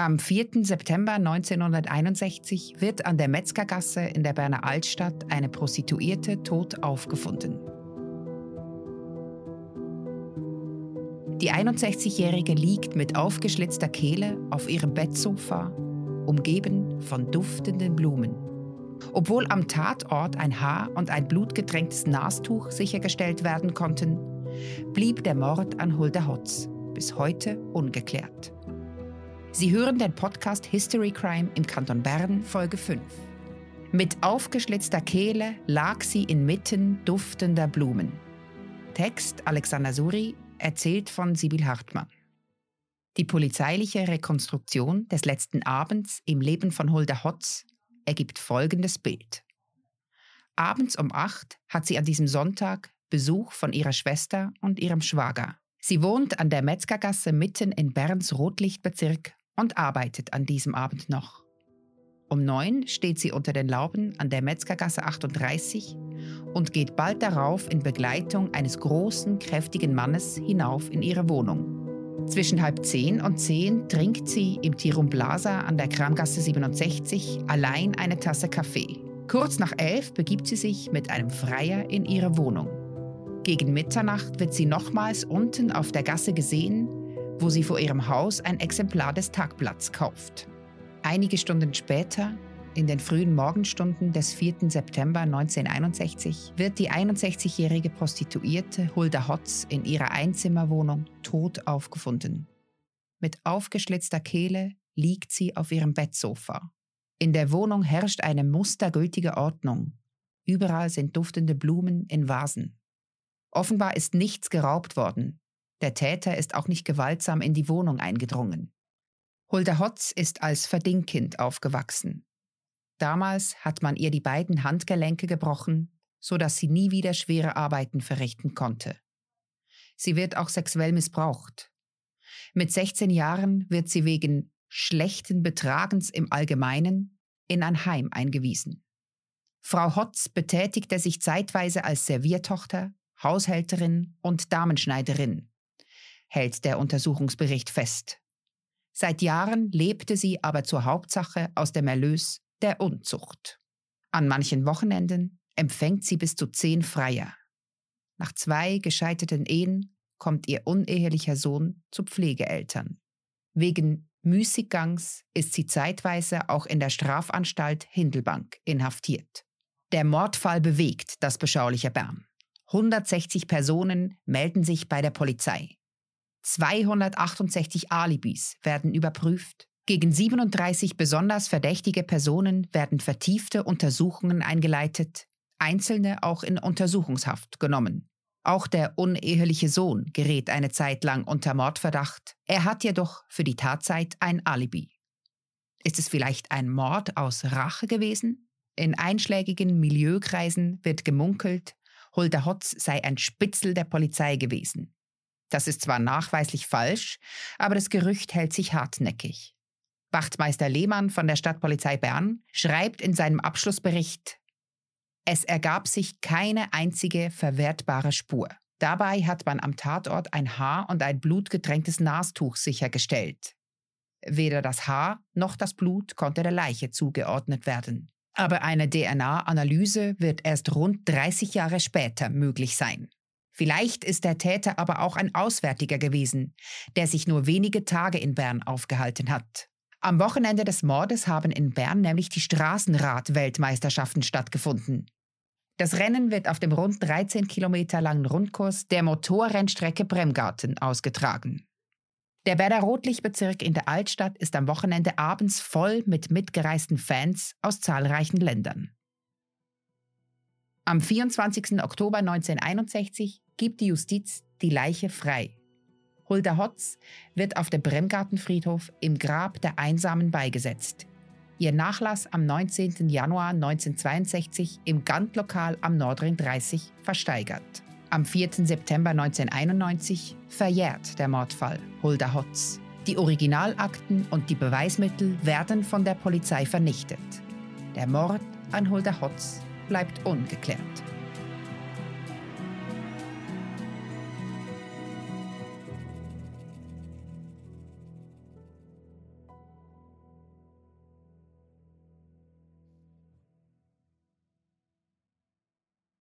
Am 4. September 1961 wird an der Metzgergasse in der Berner Altstadt eine Prostituierte tot aufgefunden. Die 61-Jährige liegt mit aufgeschlitzter Kehle auf ihrem Bettsofa, umgeben von duftenden Blumen. Obwohl am Tatort ein Haar und ein blutgetränktes Nastuch sichergestellt werden konnten, blieb der Mord an Hulda Hotz bis heute ungeklärt. Sie hören den Podcast History Crime im Kanton Bern, Folge 5. Mit aufgeschlitzter Kehle lag sie inmitten duftender Blumen. Text Alexander Suri, erzählt von Sibyl Hartmann. Die polizeiliche Rekonstruktion des letzten Abends im Leben von Hulda Hotz ergibt folgendes Bild. Abends um acht hat sie an diesem Sonntag Besuch von ihrer Schwester und ihrem Schwager. Sie wohnt an der Metzgergasse mitten in Berns Rotlichtbezirk und arbeitet an diesem Abend noch. Um neun steht sie unter den Lauben an der Metzgergasse 38 und geht bald darauf in Begleitung eines großen, kräftigen Mannes hinauf in ihre Wohnung. Zwischen halb zehn und zehn trinkt sie im Tirum Plaza an der Kramgasse 67 allein eine Tasse Kaffee. Kurz nach elf begibt sie sich mit einem Freier in ihre Wohnung. Gegen Mitternacht wird sie nochmals unten auf der Gasse gesehen wo sie vor ihrem Haus ein Exemplar des Tagblatts kauft. Einige Stunden später, in den frühen Morgenstunden des 4. September 1961, wird die 61-jährige Prostituierte Hulda Hotz in ihrer Einzimmerwohnung tot aufgefunden. Mit aufgeschlitzter Kehle liegt sie auf ihrem Bettsofa. In der Wohnung herrscht eine mustergültige Ordnung. Überall sind duftende Blumen in Vasen. Offenbar ist nichts geraubt worden, der Täter ist auch nicht gewaltsam in die Wohnung eingedrungen. Hulda Hotz ist als Verdingkind aufgewachsen. Damals hat man ihr die beiden Handgelenke gebrochen, so dass sie nie wieder schwere Arbeiten verrichten konnte. Sie wird auch sexuell missbraucht. Mit 16 Jahren wird sie wegen schlechten Betragens im Allgemeinen in ein Heim eingewiesen. Frau Hotz betätigte sich zeitweise als Serviertochter, Haushälterin und Damenschneiderin hält der Untersuchungsbericht fest. Seit Jahren lebte sie aber zur Hauptsache aus dem Erlös der Unzucht. An manchen Wochenenden empfängt sie bis zu zehn Freier. Nach zwei gescheiterten Ehen kommt ihr unehelicher Sohn zu Pflegeeltern. Wegen Müßiggangs ist sie zeitweise auch in der Strafanstalt Hindelbank inhaftiert. Der Mordfall bewegt das beschauliche Bern. 160 Personen melden sich bei der Polizei. 268 Alibis werden überprüft. Gegen 37 besonders verdächtige Personen werden vertiefte Untersuchungen eingeleitet, einzelne auch in Untersuchungshaft genommen. Auch der uneheliche Sohn gerät eine Zeit lang unter Mordverdacht. Er hat jedoch für die Tatzeit ein Alibi. Ist es vielleicht ein Mord aus Rache gewesen? In einschlägigen Milieukreisen wird gemunkelt, Hulda Hotz sei ein Spitzel der Polizei gewesen. Das ist zwar nachweislich falsch, aber das Gerücht hält sich hartnäckig. Wachtmeister Lehmann von der Stadtpolizei Bern schreibt in seinem Abschlussbericht, es ergab sich keine einzige verwertbare Spur. Dabei hat man am Tatort ein Haar und ein blutgetränktes Nastuch sichergestellt. Weder das Haar noch das Blut konnte der Leiche zugeordnet werden. Aber eine DNA-Analyse wird erst rund 30 Jahre später möglich sein. Vielleicht ist der Täter aber auch ein Auswärtiger gewesen, der sich nur wenige Tage in Bern aufgehalten hat. Am Wochenende des Mordes haben in Bern nämlich die Straßenrad-Weltmeisterschaften stattgefunden. Das Rennen wird auf dem rund 13 Kilometer langen Rundkurs der Motorrennstrecke Bremgarten ausgetragen. Der Berner Rotlichtbezirk in der Altstadt ist am Wochenende abends voll mit mitgereisten Fans aus zahlreichen Ländern. Am 24. Oktober 1961 gibt die Justiz die Leiche frei. Hulda Hotz wird auf dem Bremgartenfriedhof im Grab der Einsamen beigesetzt. Ihr Nachlass am 19. Januar 1962 im Gantlokal am Nordring 30 versteigert. Am 4. September 1991 verjährt der Mordfall Hulda Hotz. Die Originalakten und die Beweismittel werden von der Polizei vernichtet. Der Mord an Hulda Hotz bleibt ungeklärt.